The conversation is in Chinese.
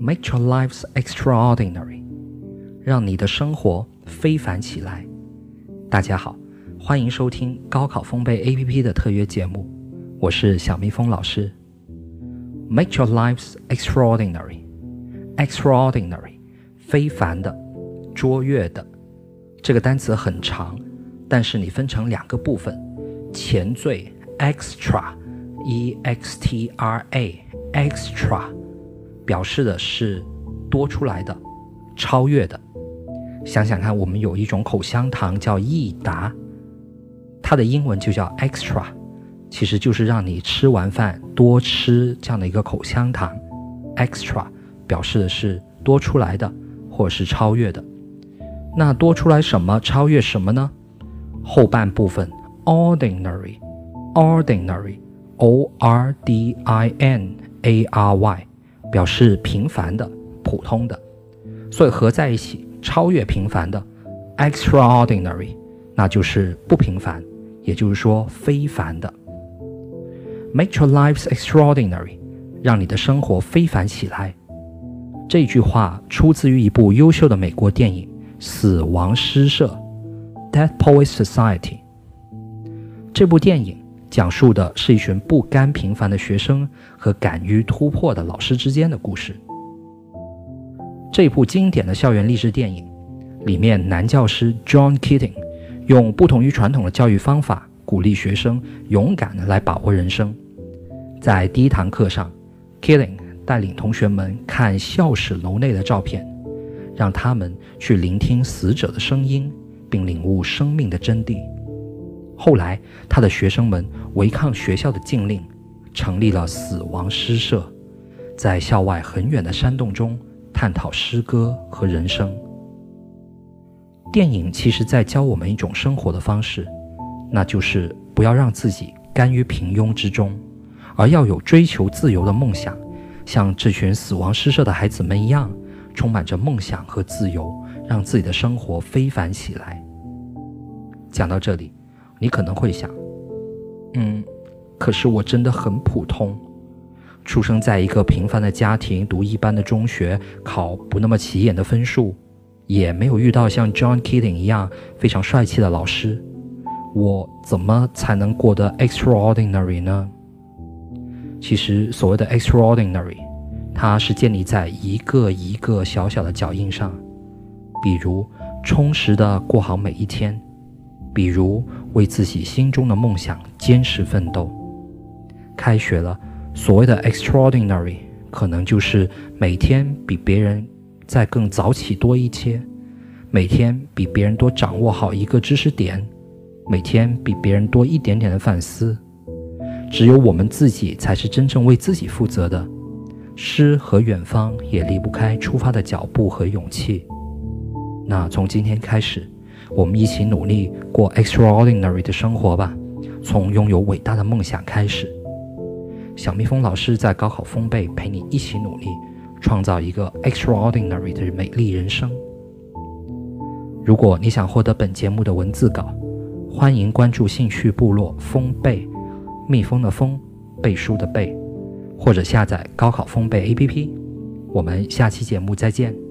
Make your lives extraordinary，让你的生活非凡起来。大家好，欢迎收听高考风贝 APP 的特约节目，我是小蜜蜂老师。Make your lives extraordinary，extraordinary，非凡的，卓越的。这个单词很长，但是你分成两个部分，前缀 extra，e x t r a，extra。表示的是多出来的、超越的。想想看，我们有一种口香糖叫益达，它的英文就叫 extra，其实就是让你吃完饭多吃这样的一个口香糖。extra 表示的是多出来的，或者是超越的。那多出来什么？超越什么呢？后半部分 ordinary，ordinary，o r d i n a r y。表示平凡的、普通的，所以合在一起，超越平凡的，extraordinary，那就是不平凡，也就是说非凡的。Make your lives extraordinary，让你的生活非凡起来。这句话出自于一部优秀的美国电影《死亡诗社》（Death Poets Society）。这部电影。讲述的是一群不甘平凡的学生和敢于突破的老师之间的故事。这部经典的校园励志电影里面，男教师 John Keating 用不同于传统的教育方法，鼓励学生勇敢的来把握人生。在第一堂课上，Keating 带领同学们看校史楼内的照片，让他们去聆听死者的声音，并领悟生命的真谛。后来，他的学生们违抗学校的禁令，成立了死亡诗社，在校外很远的山洞中探讨诗歌和人生。电影其实在教我们一种生活的方式，那就是不要让自己甘于平庸之中，而要有追求自由的梦想，像这群死亡诗社的孩子们一样，充满着梦想和自由，让自己的生活非凡起来。讲到这里。你可能会想，嗯，可是我真的很普通，出生在一个平凡的家庭，读一般的中学，考不那么起眼的分数，也没有遇到像 John Keating 一样非常帅气的老师，我怎么才能过得 extraordinary 呢？其实，所谓的 extraordinary，它是建立在一个一个小小的脚印上，比如充实的过好每一天。比如为自己心中的梦想坚持奋斗。开学了，所谓的 extraordinary 可能就是每天比别人再更早起多一些，每天比别人多掌握好一个知识点，每天比别人多一点点的反思。只有我们自己才是真正为自己负责的。诗和远方也离不开出发的脚步和勇气。那从今天开始。我们一起努力过 extraordinary 的生活吧，从拥有伟大的梦想开始。小蜜蜂老师在高考风贝陪你一起努力，创造一个 extraordinary 的美丽人生。如果你想获得本节目的文字稿，欢迎关注兴趣部落风贝，蜜蜂的蜂，背书的背，或者下载高考风贝 APP。我们下期节目再见。